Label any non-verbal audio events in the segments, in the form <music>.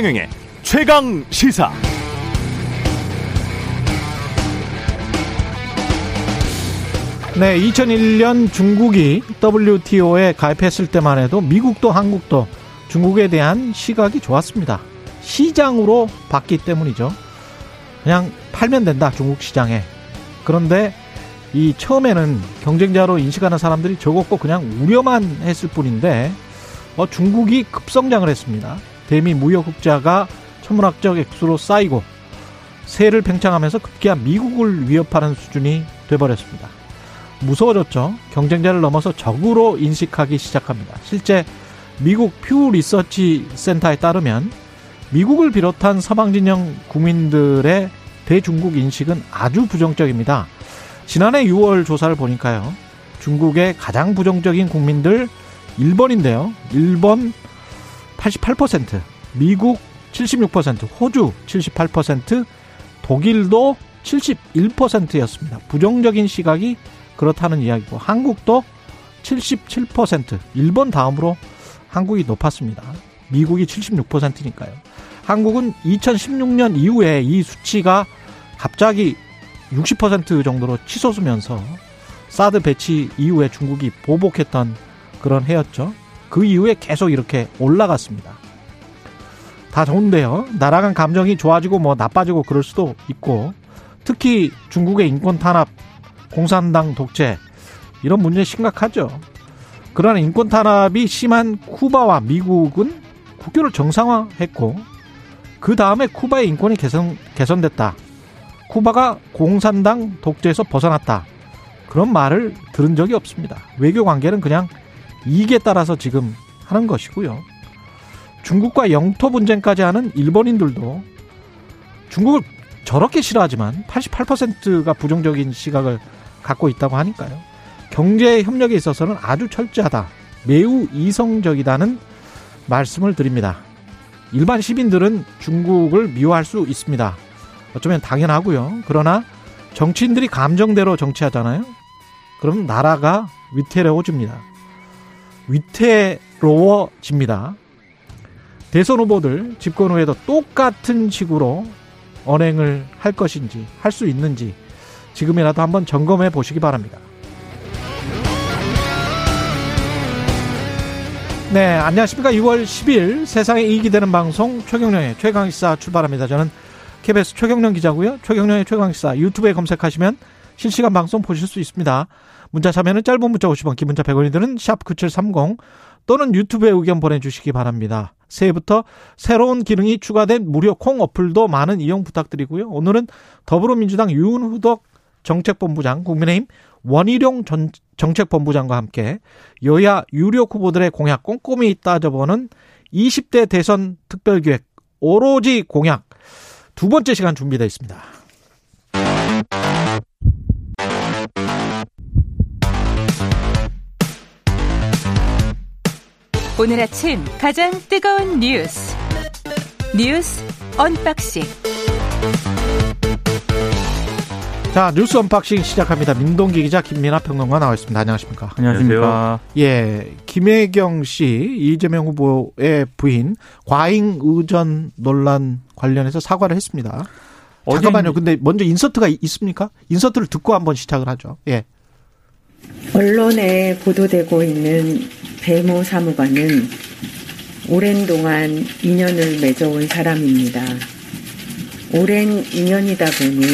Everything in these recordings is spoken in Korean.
최경영의 최강 시사. 네, 2001년 중국이 WTO에 가입했을 때만 해도 미국도 한국도 중국에 대한 시각이 좋았습니다. 시장으로 봤기 때문이죠. 그냥 팔면 된다, 중국 시장에. 그런데 이 처음에는 경쟁자로 인식하는 사람들이 적었고 그냥 우려만 했을 뿐인데 어, 중국이 급성장을 했습니다. 대미 무역 흑자가 천문학적 액수로 쌓이고 세를 팽창하면서 급기야 미국을 위협하는 수준이 돼버렸습니다. 무서워졌죠. 경쟁자를 넘어서 적으로 인식하기 시작합니다. 실제 미국 퓨 리서치 센터에 따르면 미국을 비롯한 서방 진영 국민들의 대중국 인식은 아주 부정적입니다. 지난해 6월 조사를 보니까요. 중국의 가장 부정적인 국민들 1번인데요. 1번 88%, 미국 76%, 호주 78%, 독일도 71%였습니다. 부정적인 시각이 그렇다는 이야기고 한국도 77%, 일본 다음으로 한국이 높았습니다. 미국이 76%니까요. 한국은 2016년 이후에 이 수치가 갑자기 60% 정도로 치솟으면서 사드 배치 이후에 중국이 보복했던 그런 해였죠. 그 이후에 계속 이렇게 올라갔습니다. 다 좋은데요. 나라간 감정이 좋아지고 뭐 나빠지고 그럴 수도 있고 특히 중국의 인권 탄압, 공산당 독재 이런 문제 심각하죠. 그러나 인권 탄압이 심한 쿠바와 미국은 국교를 정상화했고 그 다음에 쿠바의 인권이 개선 개선됐다. 쿠바가 공산당 독재에서 벗어났다. 그런 말을 들은 적이 없습니다. 외교 관계는 그냥 이익에 따라서 지금 하는 것이고요. 중국과 영토 분쟁까지 하는 일본인들도 중국을 저렇게 싫어하지만 88%가 부정적인 시각을 갖고 있다고 하니까요. 경제 협력에 있어서는 아주 철저하다. 매우 이성적이다는 말씀을 드립니다. 일반 시민들은 중국을 미워할 수 있습니다. 어쩌면 당연하고요. 그러나 정치인들이 감정대로 정치하잖아요. 그럼 나라가 위태로워집니다. 위태로워집니다. 대선 후보들 집권 후에도 똑같은 식으로 언행을 할 것인지 할 수 있는지 지금이라도 한번 점검해 보시기 바랍니다. 네, 안녕하십니까. 6월 10일 세상에 이익이 되는 방송 최경령의 최강시사 출발합니다. 저는 KBS 최경령 기자고요. 최경령의 최강시사 유튜브에 검색하시면 실시간 방송 보실 수 있습니다. 문자 참여는 짧은 문자 50원, 긴 문자 100원이 드는 샵 9730 또는 유튜브에 의견 보내주시기 바랍니다. 새해부터 새로운 기능이 추가된 무료 콩 어플도 많은 이용 부탁드리고요. 오늘은 더불어민주당 윤후덕 정책본부장, 국민의힘 원희룡 전 정책본부장과 함께 여야 유력 후보들의 공약 꼼꼼히 따져보는 20대 대선 특별기획 오로지 공약 두 번째 시간 준비되어 있습니다. 오늘 아침 가장 뜨거운 뉴스 뉴스 unboxing 자 뉴스 unboxing 시작합니다. 민동기 기자 김민아 평론가 나와 있습니다. 안녕하십니까? 안녕하십니까? 예, 김혜경 씨 이재명 후보의 부인 과잉 의전 논란 관련해서 사과를 했습니다. 잠깐만요. 근데 먼저 인서트가 있습니까? 인서트를 듣고 한번 시작을 하죠. 예. 언론에 보도되고 있는 배모 사무관은 오랜 동안 인연을 맺어온 사람입니다. 오랜 인연이다 보니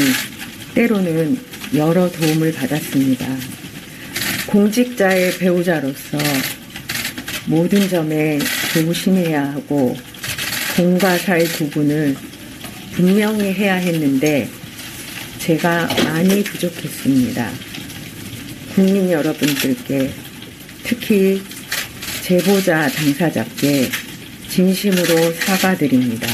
때로는 여러 도움을 받았습니다. 공직자의 배우자로서 모든 점에 조심해야 하고 공과 사의 구분을 분명히 해야 했는데 제가 많이 부족했습니다. 국민 여러분들께 특히 제보자 당사자께 진심으로 사과드립니다.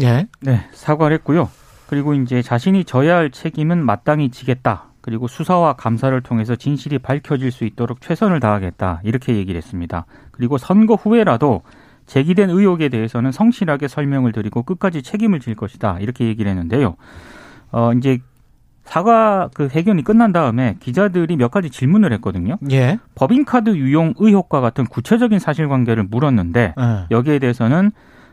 예. 네, 사과를 했고요. 그리고 이제 자신이 져야 할 책임은 마땅히 지겠다. 그리고 수사와 감사를 통해서 진실이 밝혀질 수 있도록 최선을 다하겠다. 이렇게 얘기를 했습니다. 그리고 선거 후에라도 제기된 의혹에 대해서는 성실하게 설명을 드리고 끝까지 책임을 질 것이다. 이렇게 얘기를 했는데요. 어, 이제 사과 그 회견이 끝난 다음에 기자들이 몇 가지 질문을 했거든요. 예. 법인카드 유용 의혹과 같은 구체적인 사실관계를 물었는데 예. 여기에 대해서는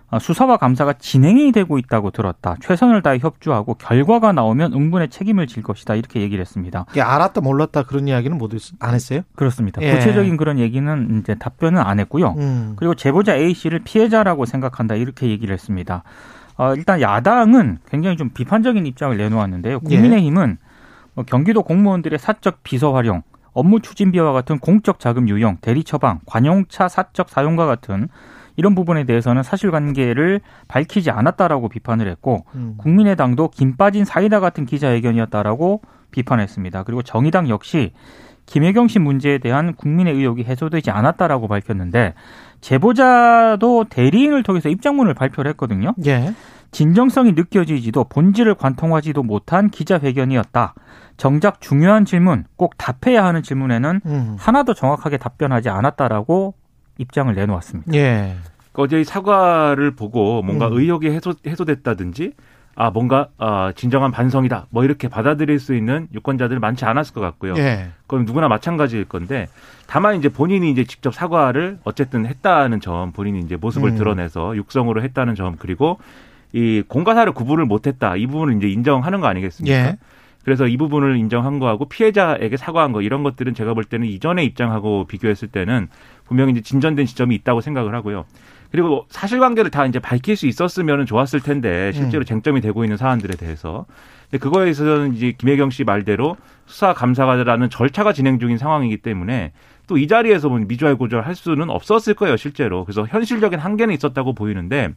어, 수사와 감사가 진행이 되고 있다고 들었다. 최선을 다해 협조하고 결과가 나오면 응분의 책임을 질 것이다. 이렇게 얘기를 했습니다. 이게 알았다 몰랐다 그런 이야기는 못 안 했어요? 그렇습니다. 예. 구체적인 그런 얘기는 이제 답변은 안 했고요. 음. 그리고 제보자 A 씨를 피해자라고 생각한다. 이렇게 얘기를 했습니다. 어, 일단 야당은 굉장히 좀 비판적인 입장을 내놓았는데요. 예. 국민의힘은 뭐 경기도 공무원들의 사적 비서 활용, 업무 추진비와 같은 공적 자금 유용, 대리 처방, 관용차 사적 사용과 같은 이런 부분에 대해서는 사실관계를 밝히지 않았다라고 비판을 했고 음. 국민의당도 김 빠진 사이다 같은 기자회견이었다라고 비판했습니다. 그리고 정의당 역시 김혜경 씨 문제에 대한 국민의 의혹이 해소되지 않았다라고 밝혔는데 제보자도 대리인을 통해서 입장문을 발표를 했거든요. 예. 진정성이 느껴지지도 본질을 관통하지도 못한 기자회견이었다. 정작 중요한 질문, 꼭 답해야 하는 질문에는 음. 하나도 정확하게 답변하지 않았다라고 입장을 내놓았습니다. 예. 그 어제 이 사과를 보고 뭔가 음. 의혹이 해소, 해소됐다든지 아 뭔가 아, 진정한 반성이다 뭐 이렇게 받아들일 수 있는 유권자들 많지 않았을 것 같고요. 예. 그럼 누구나 마찬가지일 건데 다만 이제 본인이 이제 직접 사과를 어쨌든 했다는 점 본인이 이제 모습을 음. 드러내서 육성으로 했다는 점 그리고 이 공과사를 구분을 못했다 이 부분을 이제 인정하는 거 아니겠습니까? 예. 그래서 이 부분을 인정한 거하고 피해자에게 사과한 거 이런 것들은 제가 볼 때는 이전의 입장하고 비교했을 때는 분명히 이제 진전된 지점이 있다고 생각을 하고요. 그리고 사실관계를 다 이제 밝힐 수 있었으면 좋았을 텐데 실제로 음. 쟁점이 되고 있는 사안들에 대해서 근데 그거에 있어서는 이제 김혜경 씨 말대로 수사 감사가라는 절차가 진행 중인 상황이기 때문에 또 이 자리에서 뭐 미주알고절 할 수는 없었을 거예요 실제로 그래서 현실적인 한계는 있었다고 보이는데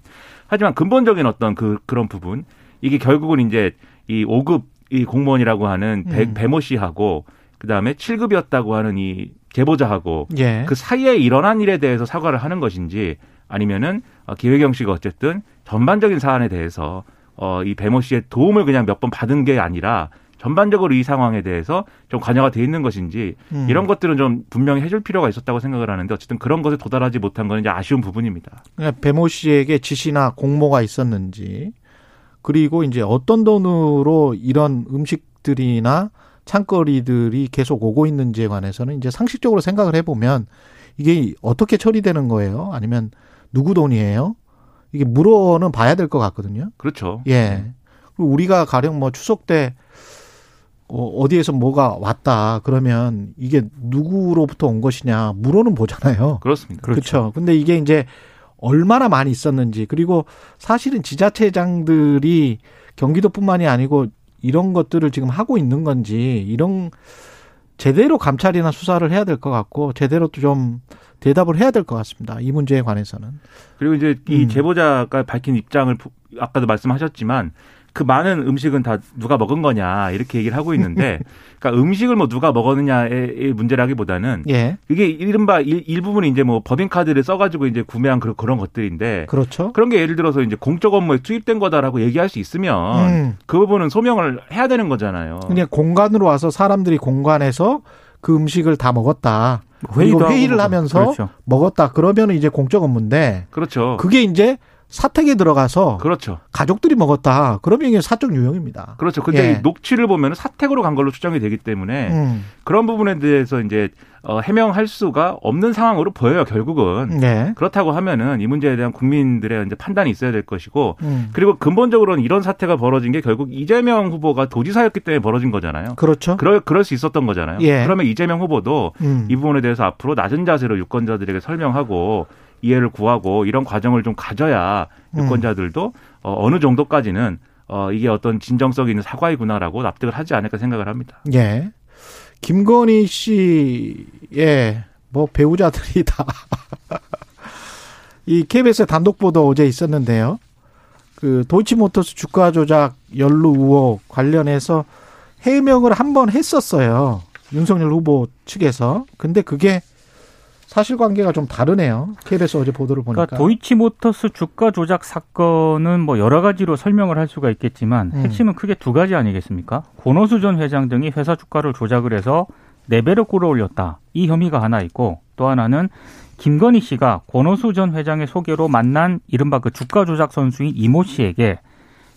하지만 근본적인 어떤 그 그런 부분 이게 결국은 이제 이 5급 이 공무원이라고 하는 배, 음. 배모 씨하고 그 다음에 7급이었다고 하는 이 제보자하고 예. 그 사이에 일어난 일에 대해서 사과를 하는 것인지 아니면은 어, 기회경 씨가 어쨌든 전반적인 사안에 대해서 어, 이 배모 씨의 도움을 그냥 몇 번 받은 게 아니라 전반적으로 이 상황에 대해서 좀 관여가 돼 있는 것인지 음. 이런 것들은 좀 분명히 해줄 필요가 있었다고 생각을 하는데 어쨌든 그런 것에 도달하지 못한 건 이제 아쉬운 부분입니다. 그러니까 배모 씨에게 지시나 공모가 있었는지 그리고 이제 어떤 돈으로 이런 음식들이나 창거리들이 계속 오고 있는지에 관해서는 이제 상식적으로 생각을 해보면 이게 어떻게 처리되는 거예요? 아니면 누구 돈이에요? 이게 물어는 봐야 될 것 같거든요. 그렇죠. 예. 그리고 우리가 가령 뭐 추석 때 어, 어디에서 뭐가 왔다 그러면 이게 누구로부터 온 것이냐 물어는 보잖아요. 그렇습니다. 그렇죠. 근데 이게 이제 얼마나 많이 있었는지 그리고 사실은 지자체장들이 경기도뿐만이 아니고 이런 것들을 지금 하고 있는 건지 이런 제대로 감찰이나 수사를 해야 될 것 같고 제대로 또 좀 대답을 해야 될 것 같습니다. 이 문제에 관해서는. 그리고 이제 이 음. 제보자가 밝힌 입장을 부- 아까도 말씀하셨지만 그 많은 음식은 다 누가 먹은 거냐 이렇게 얘기를 하고 있는데 <laughs> 그러니까 음식을 뭐 누가 먹었느냐의 문제라기보다는 예. 이게 이른바 일, 일부분이 이제 뭐 법인카드를 써가지고 이제 구매한 그런, 그런 것들인데 그렇죠. 그런 게 예를 들어서 이제 공적 업무에 투입된 거다라고 얘기할 수 있으면 음. 그 부분은 소명을 해야 되는 거잖아요. 그냥 공간으로 와서 사람들이 공간에서 그 음식을 다 먹었다. 회의를 뭐, 하면서 그렇죠. 먹었다. 그러면 이제 공적 업무인데 그렇죠. 그게 이제 사택에 들어가서 그렇죠. 가족들이 먹었다. 그러면 이게 사적 유형입니다. 그렇죠. 근데 예. 이 녹취를 보면 사택으로 간 걸로 추정이 되기 때문에 음. 그런 부분에 대해서 이제 어, 해명할 수가 없는 상황으로 보여요. 결국은 네. 그렇다고 하면은 이 문제에 대한 국민들의 이제 판단이 있어야 될 것이고 음. 그리고 근본적으로는 이런 사태가 벌어진 게 결국 이재명 후보가 도지사였기 때문에 벌어진 거잖아요. 그렇죠. 그럴 그럴 수 있었던 거잖아요. 예. 그러면 이재명 후보도 음. 이 부분에 대해서 앞으로 낮은 자세로 유권자들에게 설명하고 이해를 구하고 이런 과정을 좀 가져야 음. 유권자들도 어, 어느 정도까지는 어, 이게 어떤 진정성 있는 사과이구나라고 납득을 하지 않을까 생각을 합니다. 예. 김건희 씨의 뭐 배우자들이 <laughs> 다 이 KBS 단독 보도 어제 있었는데요. 그 도이치모터스 주가 조작 연루 의혹 관련해서 해명을 한 번 했었어요. 윤석열 후보 측에서. 근데 그게 사실관계가 좀 다르네요. KBS 어제 보도를 보니까. 그러니까 도이치모터스 주가 조작 사건은 뭐 여러 가지로 설명을 할 수가 있겠지만 음. 핵심은 크게 두 가지 아니겠습니까? 권오수 전 회장 등이 회사 주가를 조작을 해서 네 배로 끌어올렸다. 이 혐의가 하나 있고 또 하나는 김건희 씨가 권오수 전 회장의 소개로 만난 이른바 그 주가 조작 선수인 이모 씨에게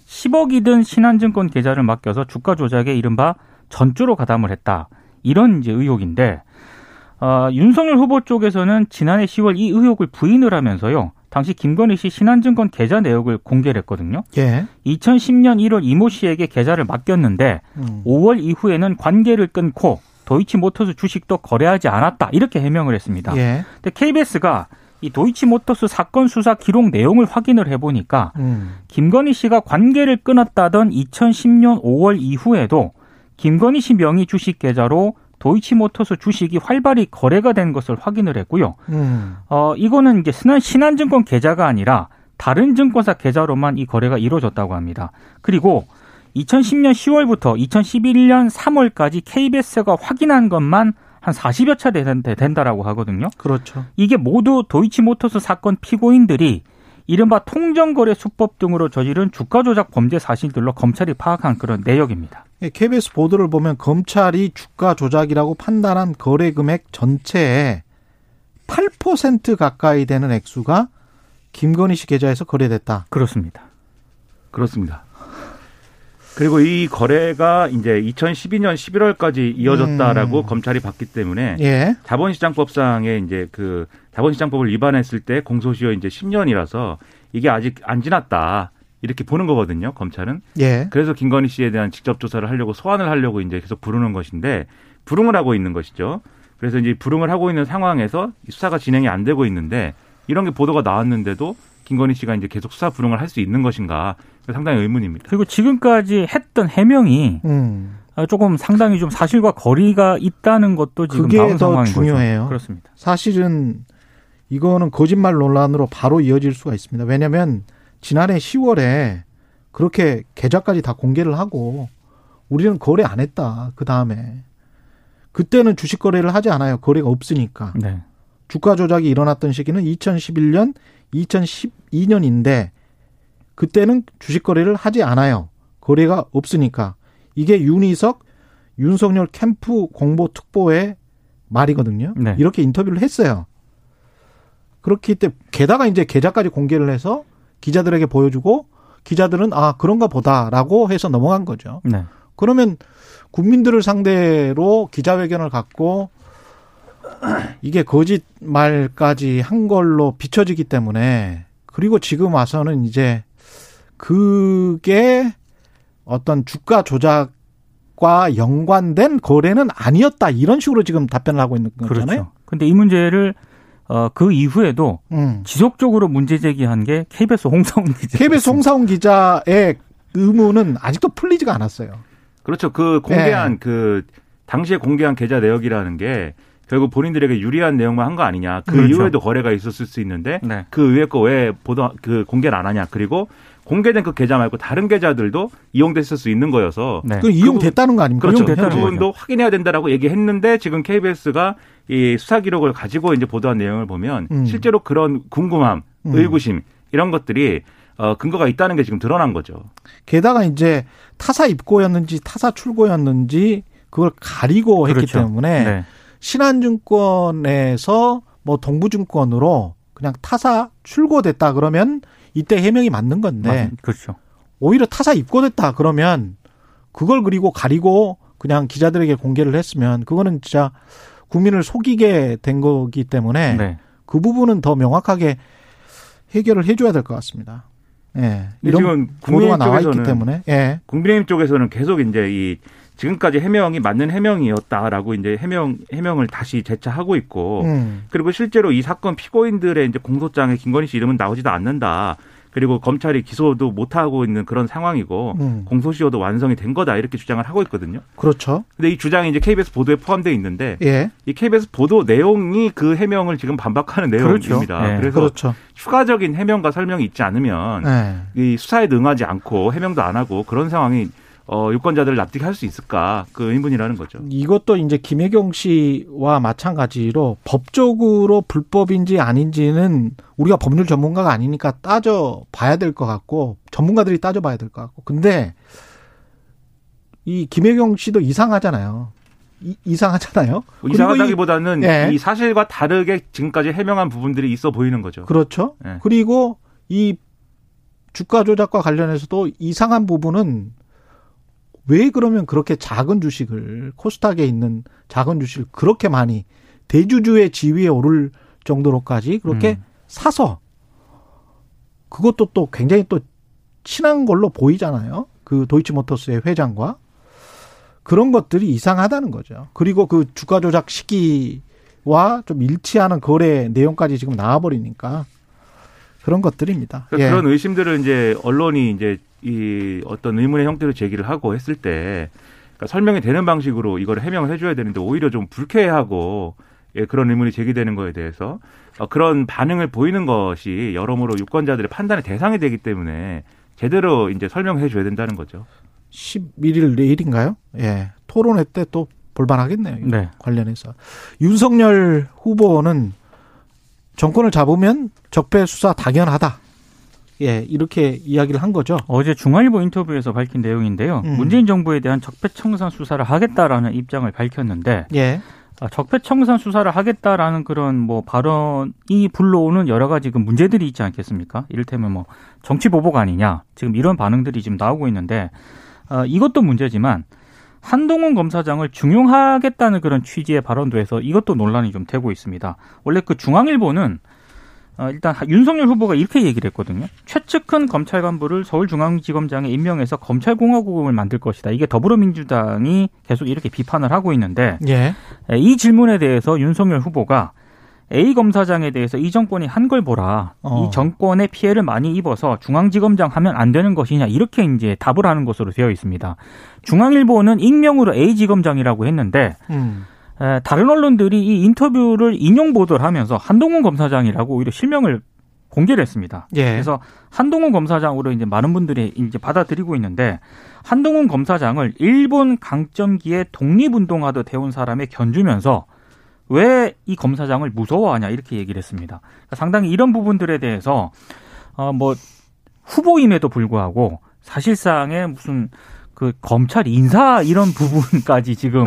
10억이 든 신한증권 계좌를 맡겨서 주가 조작에 이른바 전주로 가담을 했다. 이런 이제 의혹인데 어, 윤석열 후보 쪽에서는 지난해 10월 이 의혹을 부인을 하면서요. 당시 김건희 씨 신한증권 계좌 내역을 공개를 했거든요. 예. 2010년 1월 이모 씨에게 계좌를 맡겼는데 음. 5월 이후에는 관계를 끊고 도이치모터스 주식도 거래하지 않았다 이렇게 해명을 했습니다. 예. 근데 KBS가 이 도이치모터스 사건 수사 기록 내용을 확인을 해보니까 음. 김건희 씨가 관계를 끊었다던 2010년 5월 이후에도 김건희 씨 명의 주식 계좌로 도이치모터스 주식이 활발히 거래가 된 것을 확인을 했고요. 음. 어, 이거는 이제 신한, 신한증권 계좌가 아니라 다른 증권사 계좌로만 이 거래가 이루어졌다고 합니다. 그리고 2010년 10월부터 2011년 3월까지 KBS가 확인한 것만 한 40여 차 된다라고 하거든요. 그렇죠. 이게 모두 도이치모터스 사건 피고인들이 이른바 통정거래 수법 등으로 저지른 주가 조작 범죄 사실들로 검찰이 파악한 그런 내역입니다. KBS 예, 보도를 보면 검찰이 주가 조작이라고 판단한 거래 금액 전체의 8% 가까이 되는 액수가 김건희 씨 계좌에서 거래됐다. 그렇습니다. 그렇습니다. 그리고 이 거래가 이제 2012년 11월까지 이어졌다라고 음. 검찰이 봤기 때문에 예. 자본시장법상에 이제 그 자본시장법을 위반했을 때 공소시효 이제 10년이라서 이게 아직 안 지났다. 이렇게 보는 거거든요, 검찰은. 예. 그래서 김건희 씨에 대한 직접 조사를 하려고 소환을 하려고 이제 계속 부르는 것인데 불응을 하고 있는 것이죠. 그래서 이제 불응을 하고 있는 상황에서 수사가 진행이 안 되고 있는데 이런 게 보도가 나왔는데도 김건희 씨가 이제 계속 수사 불응을 할 수 있는 것인가 상당히 의문입니다. 그리고 지금까지 했던 해명이 음. 조금 상당히 좀 사실과 거리가 있다는 것도 지금 그게 나온 더 상황인 중요해요. 거죠. 그렇습니다. 사실은 이거는 거짓말 논란으로 바로 이어질 수가 있습니다. 왜냐하면 지난해 10월에 그렇게 계좌까지 다 공개를 하고 우리는 거래 안 했다. 그 다음에 그때는 주식 거래를 하지 않아요. 거래가 없으니까. 네. 주가 조작이 일어났던 시기는 2011년, 2012년인데 그때는 주식 거래를 하지 않아요. 거래가 없으니까. 이게 윤희석, 윤석열 캠프 공보 특보의 말이거든요. 네. 이렇게 인터뷰를 했어요. 그렇기 때문에 게다가 이제 계좌까지 공개를 해서 기자들에게 보여주고 기자들은 아 그런가 보다라고 해서 넘어간 거죠. 네. 그러면 국민들을 상대로 기자회견을 갖고 이게 거짓말까지 한 걸로 비춰지기 때문에 그리고 지금 와서는 이제 그게 어떤 주가 조작과 연관된 거래는 아니었다 이런 식으로 지금 답변을 하고 있는 거잖아요. 그렇죠. 근데 이 문제를 어, 그 이후에도 음. 지속적으로 문제 제기한 게 KBS 홍성훈 기자. KBS 홍사훈 기자의 의문은 아직도 풀리지가 않았어요. 그렇죠. 그 공개한 네. 그 당시에 공개한 계좌 내역이라는 게 결국 본인들에게 유리한 내용만 한 거 아니냐. 그 그렇죠. 이후에도 거래가 있었을 수 있는데 네. 그 위에 거 왜 보도 그 공개를 안 하냐. 그리고 공개된 그 계좌 말고 다른 계좌들도 이용됐을 수 있는 거여서 네. 그 이용됐다는 거 아닙니까? 그렇죠. 그 이용됐다는 부분도 확인해야 된다라고 얘기했는데 지금 KBS가 이 수사 기록을 가지고 이제 보도한 내용을 보면 음. 실제로 그런 궁금함, 음. 의구심 이런 것들이 어 근거가 있다는 게 지금 드러난 거죠. 게다가 이제 타사 입고였는지 타사 출고였는지 그걸 가리고 했기 그렇죠. 때문에 네. 신한증권에서 뭐 동부증권으로 그냥 타사 출고됐다 그러면 이때 해명이 맞는 건데 맞- 그렇죠. 오히려 타사 입고됐다 그러면 그걸 그리고 가리고 그냥 기자들에게 공개를 했으면 그거는 진짜 국민을 속이게 된 거기 때문에 네. 그 부분은 더 명확하게 해결을 해줘야 될 것 같습니다. 예. 이런 지금 보도가 나와 있기 때문에 예. 국민의힘 쪽에서는 계속 이제 이 지금까지 해명이 맞는 해명이었다라고 이제 해명 해명을 다시 재차하고 있고 음. 그리고 실제로 이 사건 피고인들의 이제 공소장에 김건희 씨 이름은 나오지도 않는다. 그리고 검찰이 기소도 못 하고 있는 그런 상황이고 음. 공소시효도 완성이 된 거다 이렇게 주장을 하고 있거든요. 그렇죠. 근데 이 주장이 이제 KBS 보도에 포함되어 있는데 예. 이 KBS 보도 내용이 그 해명을 지금 반박하는 그렇죠. 내용입니다. 네. 그래서 그렇죠. 추가적인 해명과 설명이 있지 않으면 예. 이 수사에 응하지 않고 해명도 안 하고 그런 상황이 어, 유권자들을 납득할 수 있을까 그 의문이라는 거죠. 이것도 이제 김혜경 씨와 마찬가지로 법적으로 불법인지 아닌지는 우리가 법률 전문가가 아니니까 따져 봐야 될 것 같고 전문가들이 따져 봐야 될 것 같고 근데 이 김혜경 씨도 이상하잖아요. 이, 이상하잖아요. 그리고 이- 이상하다기보다는 예. 이 사실과 다르게 지금까지 해명한 부분들이 있어 보이는 거죠. 그렇죠. 예. 그리고 이 주가 조작과 관련해서도 이상한 부분은 왜 그러면 그렇게 작은 주식을 코스닥에 있는 작은 주식을 그렇게 많이 대주주의 지위에 오를 정도로까지 그렇게 음. 사서 그것도 또 굉장히 또 친한 걸로 보이잖아요. 그 도이치모터스의 회장과 그런 것들이 이상하다는 거죠. 그리고 그 주가 조작 시기와 좀 일치하는 거래 내용까지 지금 나와버리니까 그런 것들입니다. 그러니까 예. 그런 의심들을 이제 언론이 이제 이 어떤 의문의 형태로 제기를 하고 했을 때 그러니까 설명이 되는 방식으로 이걸 해명을 해줘야 되는데 오히려 좀 불쾌하고 예, 그런 의문이 제기되는 거에 대해서 어, 그런 반응을 보이는 것이 여러모로 유권자들의 판단의 대상이 되기 때문에 제대로 이제 설명해 줘야 된다는 거죠. 11일 내일인가요? 예. 토론회 때 또 볼만하겠네요. 이거 네. 관련해서. 윤석열 후보는 정권을 잡으면 적폐 수사 당연하다. 예, 이렇게 이야기를 한 거죠. 어제 중앙일보 인터뷰에서 밝힌 내용인데요. 음. 문재인 정부에 대한 적폐청산 수사를 하겠다라는 입장을 밝혔는데 예. 아, 적폐청산 수사를 하겠다라는 그런 뭐 발언이 불러오는 여러 가지 그 문제들이 있지 않겠습니까? 이를테면 뭐 정치 보복 아니냐 지금 이런 반응들이 지금 나오고 있는데 어, 이것도 문제지만 한동훈 검사장을 중용하겠다는 그런 취지의 발언도 해서 이것도 논란이 좀 되고 있습니다. 원래 그 중앙일보는 어, 일단 윤석열 후보가 이렇게 얘기를 했거든요. 최측근 검찰 간부를 서울중앙지검장에 임명해서 검찰공화국을 만들 것이다. 이게 더불어민주당이 계속 이렇게 비판을 하고 있는데 예. 예, 이 질문에 대해서 윤석열 후보가 A 검사장에 대해서 이 정권이 한 걸 보라. 어. 이 정권의 피해를 많이 입어서 중앙지검장 하면 안 되는 것이냐 이렇게 이제 답을 하는 것으로 되어 있습니다. 중앙일보는 익명으로 A 지검장이라고 했는데 음. 에, 다른 언론들이 이 인터뷰를 인용 보도를 하면서 한동훈 검사장이라고 오히려 실명을 공개를 했습니다. 예. 그래서 한동훈 검사장으로 이제 많은 분들이 이제 받아들이고 있는데 한동훈 검사장을 일본 강점기에 독립운동하듯 해온 사람에 견주면서 왜 이 검사장을 무서워하냐 이렇게 얘기를 했습니다. 그러니까 상당히 이런 부분들에 대해서 어뭐 후보임에도 불구하고 사실상의 무슨 그 검찰 인사 이런 <laughs> 부분까지 지금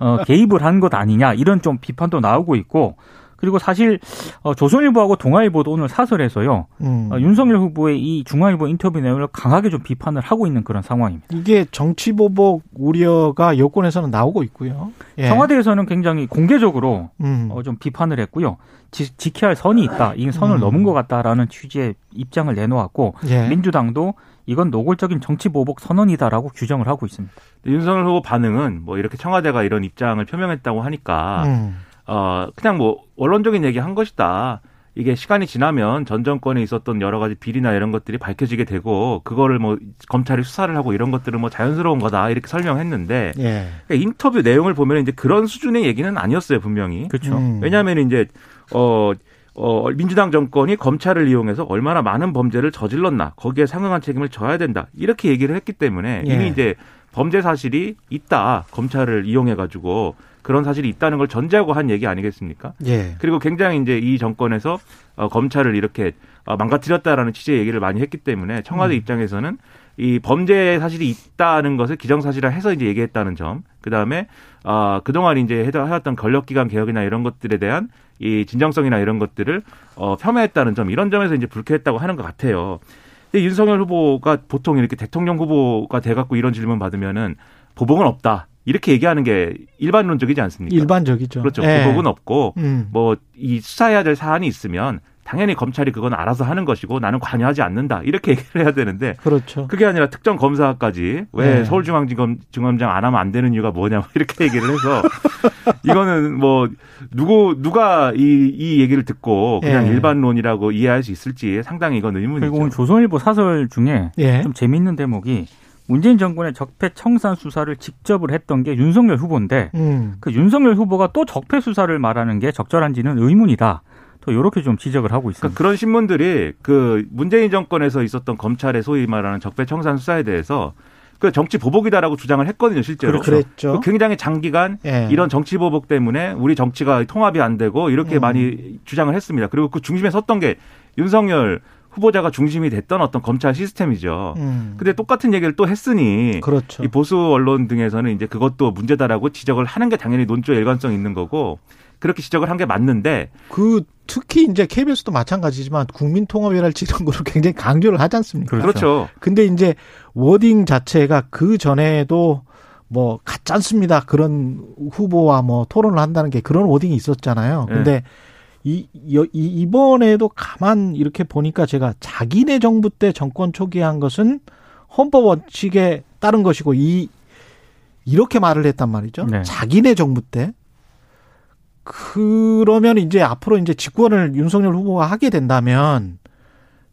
어 개입을 한 것 아니냐 이런 좀 비판도 나오고 있고 그리고 사실 어 조선일보하고 동아일보도 오늘 사설에서요 음. 어, 윤석열 후보의 이 중앙일보 인터뷰 내용을 강하게 좀 비판을 하고 있는 그런 상황입니다. 이게 정치 보복 우려가 여권에서는 나오고 있고요. 예. 청와대에서는 굉장히 공개적으로 음. 어, 좀 비판을 했고요. 지, 지켜야 할 선이 있다. 이 선을 음. 넘은 것 같다라는 취지의 입장을 내놓았고 예. 민주당도 이건 노골적인 정치 보복 선언이다라고 규정을 하고 있습니다. 윤석열 후보 반응은 뭐 이렇게 청와대가 이런 입장을 표명했다고 하니까 음. 어 그냥 뭐 원론적인 얘기 한 것이다. 이게 시간이 지나면 전 정권에 있었던 여러 가지 비리나 이런 것들이 밝혀지게 되고 그거를 뭐 검찰이 수사를 하고 이런 것들은 뭐 자연스러운 거다 이렇게 설명했는데 예. 그러니까 인터뷰 내용을 보면 이제 그런 수준의 얘기는 아니었어요 분명히. 그렇죠. 음. 왜냐하면 이제 어. 어, 민주당 정권이 검찰을 이용해서 얼마나 많은 범죄를 저질렀나, 거기에 상응한 책임을 져야 된다. 이렇게 얘기를 했기 때문에 예. 이미 이제 범죄 사실이 있다. 검찰을 이용해 가지고 그런 사실이 있다는 걸 전제하고 한 얘기 아니겠습니까? 예. 그리고 굉장히 이제 이 정권에서 어, 검찰을 이렇게 어, 망가뜨렸다라는 취지의 얘기를 많이 했기 때문에 청와대 음. 입장에서는 이 범죄 사실이 있다는 것을 기정사실화 해서 이제 얘기했다는 점, 그 다음에 어, 그동안 이제 해왔던 권력기관 개혁이나 이런 것들에 대한 이 진정성이나 이런 것들을 어, 폄하했다는 점, 이런 점에서 이제 불쾌했다고 하는 것 같아요. 근데 윤석열 후보가 보통 이렇게 대통령 후보가 돼갖고 이런 질문 받으면은 보복은 없다. 이렇게 얘기하는 게 일반론적이지 않습니까? 일반적이죠. 그렇죠. 예. 보복은 없고 음. 뭐 이 수사해야 될 사안이 있으면 당연히 검찰이 그건 알아서 하는 것이고 나는 관여하지 않는다 이렇게 <laughs> 얘기를 해야 되는데 그렇죠. 그게 아니라 특정 검사까지 왜 네. 서울중앙지검 중검장 안 하면 안 되는 이유가 뭐냐 뭐 <laughs> 이렇게 얘기를 해서 이거는 뭐 누구 누가 이, 이 얘기를 듣고 그냥 예. 일반론이라고 이해할 수 있을지 상당히 이건 그리고 오늘 의문이죠. 조선일보 사설 중에 예. 좀 재밌는 대목이 문재인 정권의 적폐 청산 수사를 직접을 했던 게 윤석열 후보인데 음. 그 윤석열 후보가 또 적폐 수사를 말하는 게 적절한지는 의문이다. 또 이렇게 좀 지적을 하고 있습니다. 그러니까 그런 신문들이 그 문재인 정권에서 있었던 검찰의 소위 말하는 적폐청산 수사에 대해서 그 정치 보복이다라고 주장을 했거든요, 실제로. 그랬죠. 그 굉장히 장기간 예. 이런 정치 보복 때문에 우리 정치가 통합이 안 되고 이렇게 음. 많이 주장을 했습니다. 그리고 그 중심에 섰던 게 윤석열 후보자가 중심이 됐던 어떤 검찰 시스템이죠. 음. 근데 똑같은 얘기를 또 했으니 그렇죠. 이 보수 언론 등에서는 이제 그것도 문제다라고 지적을 하는 게 당연히 논조의 일관성이 있는 거고 그렇게 지적을 한 게 맞는데 그 특히 이제 KBS도 마찬가지지만 국민통합이랄지 이런 거를 굉장히 강조를 하지 않습니까? 그렇죠. 그렇죠. 근데 이제 워딩 자체가 그 전에도 뭐 같지 않습니다. 그런 후보와 뭐 토론을 한다는 게 그런 워딩이 있었잖아요. 네. 근데 이, 이 이번에도 가만 이렇게 보니까 제가 자기네 정부 때 정권 초기에 한 것은 헌법 원칙에 따른 것이고 이 이렇게 말을 했단 말이죠. 네. 자기네 정부 때 그러면 이제 앞으로 이제 집권을 윤석열 후보가 하게 된다면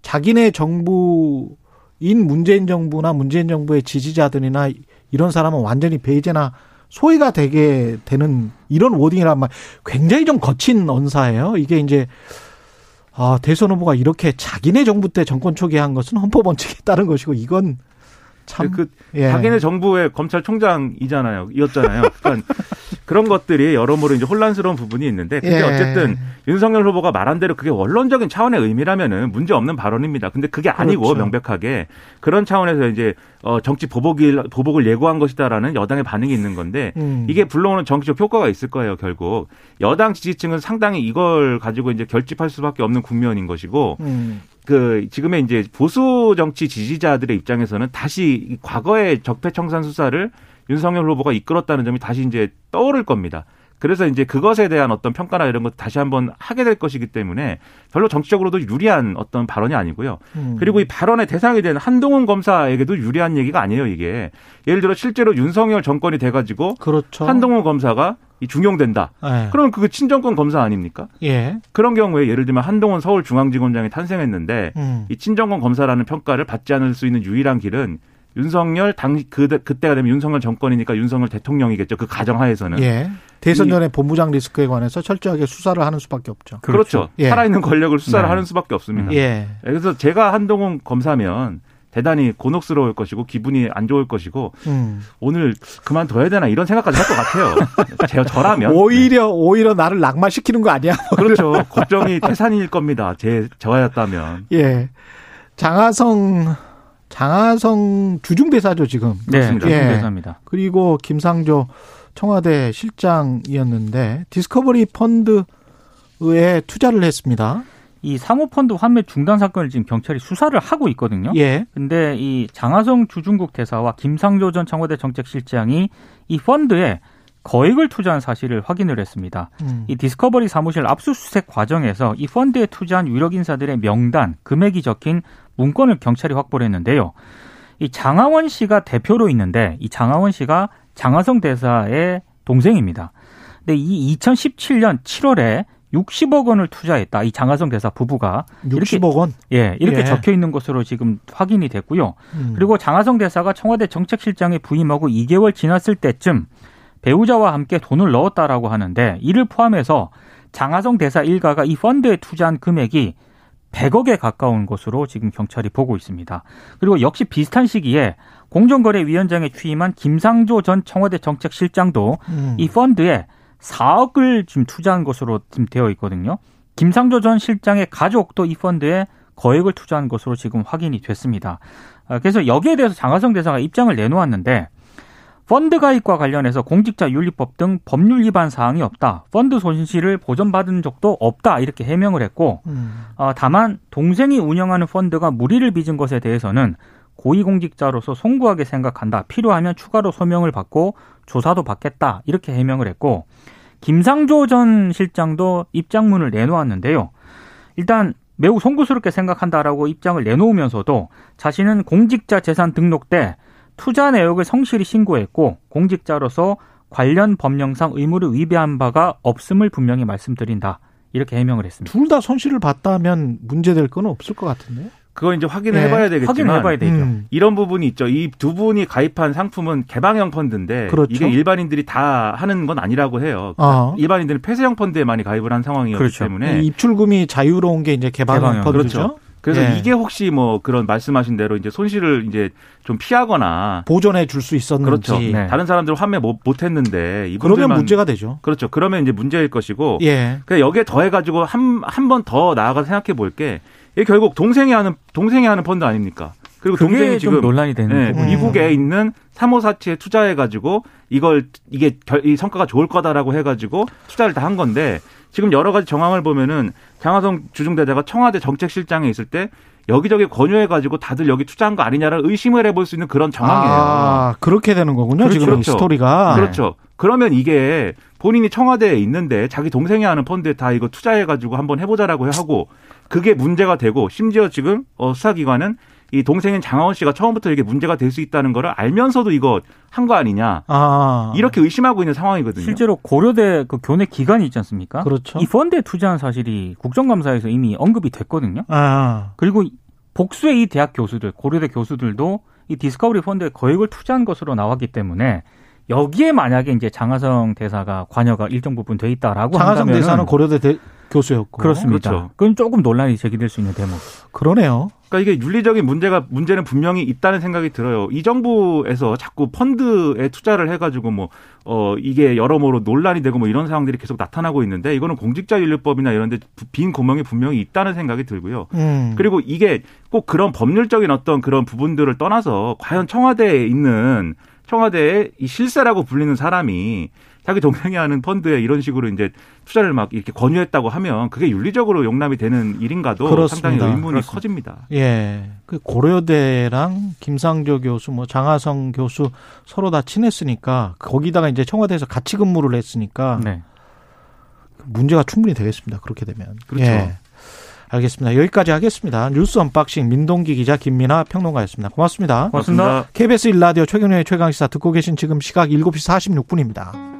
자기네 정부인 문재인 정부나 문재인 정부의 지지자들이나 이런 사람은 완전히 배제나 소외가 되게 되는 이런 워딩이란 말 굉장히 좀 거친 언사예요. 이게 이제 아, 대선 후보가 이렇게 자기네 정부 때 정권 초기에 한 것은 헌법 원칙에 따른 것이고 이건 참 그 예. 자기네 정부의 검찰총장이잖아요. 이었잖아요. 그러니까 그런 것들이 여러모로 이제 혼란스러운 부분이 있는데 근데 예. 어쨌든 윤석열 후보가 말한 대로 그게 원론적인 차원의 의미라면은 문제 없는 발언입니다. 근데 그게 아니고 그렇죠. 명백하게 그런 차원에서 이제 어 정치 보복일 보복을 예고한 것이다라는 여당의 반응이 있는 건데 음. 이게 불러오는 정치적 효과가 있을 거예요, 결국. 여당 지지층은 상당히 이걸 가지고 이제 결집할 수밖에 없는 국면인 것이고 음. 그 지금의 이제 보수 정치 지지자들의 입장에서는 다시 이 과거의 적폐 청산 수사를 윤석열 후보가 이끌었다는 점이 다시 이제 떠오를 겁니다. 그래서 이제 그것에 대한 어떤 평가나 이런 것 다시 한번 하게 될 것이기 때문에 별로 정치적으로도 유리한 어떤 발언이 아니고요. 음. 그리고 이 발언의 대상이 된 한동훈 검사에게도 유리한 얘기가 아니에요, 이게. 예를 들어 실제로 윤석열 정권이 돼가지고 그렇죠. 한동훈 검사가 이 중용된다. 예. 그러면 그게 친정권 검사 아닙니까? 예. 그런 경우에 예를 들면 한동훈 서울중앙지검장이 탄생했는데 음. 이 친정권 검사라는 평가를 받지 않을 수 있는 유일한 길은 윤석열 당 그, 그때가 되면 윤석열 정권이니까 윤석열 대통령이겠죠. 그 가정하에서는. 예. 대선 전에 본부장 리스크에 관해서 철저하게 수사를 하는 수밖에 없죠. 그렇죠. 예. 살아있는 권력을 수사를 네. 하는 수밖에 없습니다. 예. 그래서 제가 한동훈 검사면 대단히 곤혹스러울 것이고 기분이 안 좋을 것이고 음. 오늘 그만둬야 되나 이런 생각까지 할 것 같아요. <laughs> 제 저라면 오히려 오히려 나를 낙마시키는 거 아니야? 네. <laughs> 그렇죠. 걱정이 태산일 겁니다. 제 저였다면. 예. 장하성 장하성 주중대사죠 지금. 네, 그렇습니다. 예. 대사입니다. 그리고 김상조 청와대 실장이었는데 디스커버리 펀드에 투자를 했습니다. 이 사모펀드 환매 중단 사건을 지금 경찰이 수사를 하고 있거든요. 예. 근데 이 장하성 주중국 대사와 김상조 전 청와대 정책실장이 이 펀드에 거액을 투자한 사실을 확인을 했습니다. 음. 이 디스커버리 사무실 압수수색 과정에서 이 펀드에 투자한 유력 인사들의 명단, 금액이 적힌 문건을 경찰이 확보를 했는데요. 이 장하원 씨가 대표로 있는데 이 장하원 씨가 장하성 대사의 동생입니다. 근데 이 2017년 7월에 60억 원을 투자했다. 이 장하성 대사 부부가 60억 원. 예, 이렇게 예. 적혀 있는 것으로 지금 확인이 됐고요. 음. 그리고 장하성 대사가 청와대 정책실장에 부임하고 2개월 지났을 때쯤 배우자와 함께 돈을 넣었다라고 하는데 이를 포함해서 장하성 대사 일가가 이 펀드에 투자한 금액이 100억에 가까운 것으로 지금 경찰이 보고 있습니다. 그리고 역시 비슷한 시기에 공정거래위원장에 취임한 김상조 전 청와대 정책실장도 음. 이 펀드에 4억을 지금 투자한 것으로 지금 되어 있거든요. 김상조 전 실장의 가족도 이 펀드에 거액을 투자한 것으로 지금 확인이 됐습니다. 아, 그래서 여기에 대해서 장하성 대사가 입장을 내놓았는데 펀드 가입과 관련해서 공직자 윤리법 등 법률 위반 사항이 없다. 펀드 손실을 보전받은 적도 없다. 이렇게 해명을 했고 음. 어, 다만 동생이 운영하는 펀드가 무리를 빚은 것에 대해서는 고위공직자로서 송구하게 생각한다. 필요하면 추가로 소명을 받고 조사도 받겠다. 이렇게 해명을 했고 김상조 전 실장도 입장문을 내놓았는데요. 일단 매우 송구스럽게 생각한다라고 입장을 내놓으면서도 자신은 공직자 재산 등록 때 투자 내역을 성실히 신고했고 공직자로서 관련 법령상 의무를 위배한 바가 없음을 분명히 말씀드린다. 이렇게 해명을 했습니다. 둘 다 손실을 봤다면 문제될 건 없을 것 같은데. 그거 이제 확인을 네. 해봐야 되겠지만 확인을 해봐야 되죠. 음. 이런 부분이 있죠. 이 두 분이 가입한 상품은 개방형 펀드인데 그렇죠. 이게 일반인들이 다 하는 건 아니라고 해요. 어. 일반인들은 폐쇄형 펀드에 많이 가입을 한 상황이었기 그렇죠. 때문에 이 입출금이 자유로운 게 이제 개방 개방형. 펀드죠. 그렇죠. 그래서 예. 이게 혹시 뭐 그런 말씀하신 대로 이제 손실을 이제 좀 피하거나 보존해 줄 수 있었는지. 그렇죠. 네. 다른 사람들 환매 못, 못 했는데 그러면 문제가 되죠. 그렇죠. 그러면 이제 문제일 것이고 예. 그냥 여기에 더해 가지고 한 한 번 더 나아가서 생각해 볼 게 이게 결국 동생이 하는 동생이 하는 펀드 아닙니까? 그리고 동생이 좀 지금 논란이 되는 네. 미국에 있는 사모사치에 투자해 가지고 이걸 이게 결, 이 성과가 좋을 거다라고 해 가지고 투자를 다 한 건데 지금 여러 가지 정황을 보면은 장하성 주중대사가 청와대 정책실장에 있을 때 여기저기 권유해 가지고 다들 여기 투자한 거 아니냐를 의심을 해볼 수 있는 그런 정황이에요. 아, 그렇게 되는 거군요. 그렇죠. 지금 이 그렇죠. 스토리가. 그렇죠. 그러면 이게 본인이 청와대에 있는데 자기 동생이 하는 펀드에 다 이거 투자해가지고 한번 해보자라고 하고 그게 문제가 되고 심지어 지금 어, 수사기관은 이 동생인 장하원 씨가 처음부터 이게 문제가 될 수 있다는 거를 알면서도 이거 한 거 아니냐 아. 이렇게 의심하고 있는 상황이거든요. 실제로 고려대 그 교내 기관이 있지 않습니까? 그렇죠. 이 펀드에 투자한 사실이 국정감사에서 이미 언급이 됐거든요. 아. 그리고 복수의 이 대학 교수들, 고려대 교수들도 이 디스커버리 펀드에 거액을 투자한 것으로 나왔기 때문에 여기에 만약에 이제 장하성 대사가 관여가 일정 부분 돼 있다라고 장하성 한다면 대사는 고려대 대, 교수였고. 그렇습니다. 그렇죠. 그건 조금 논란이 제기될 수 있는 대목. 그러네요. 그러니까 이게 윤리적인 문제가 문제는 분명히 있다는 생각이 들어요. 이 정부에서 자꾸 펀드에 투자를 해가지고 뭐 어 이게 여러모로 논란이 되고 뭐 이런 상황들이 계속 나타나고 있는데 이거는 공직자윤리법이나 이런데 빈 구멍이 분명히 있다는 생각이 들고요. 음. 그리고 이게 꼭 그런 법률적인 어떤 그런 부분들을 떠나서 과연 청와대에 있는 청와대의 이 실세라고 불리는 사람이 자기 동생이 하는 펀드에 이런 식으로 이제 투자를 막 이렇게 권유했다고 하면 그게 윤리적으로 용납이 되는 일인가도 그렇습니다. 상당히 의문이 그렇습니다. 커집니다. 예. 그 고려대랑 김상조 교수, 뭐 장하성 교수 서로 다 친했으니까 거기다가 이제 청와대에서 같이 근무를 했으니까 네. 문제가 충분히 되겠습니다. 그렇게 되면. 그렇죠. 예. 알겠습니다. 여기까지 하겠습니다. 뉴스 unboxing 민동기 기자 김민아 평론가였습니다. 고맙습니다. 고맙습니다. KBS 일라디오 최경영의 최강시사 듣고 계신 지금 시각 7시 46분입니다.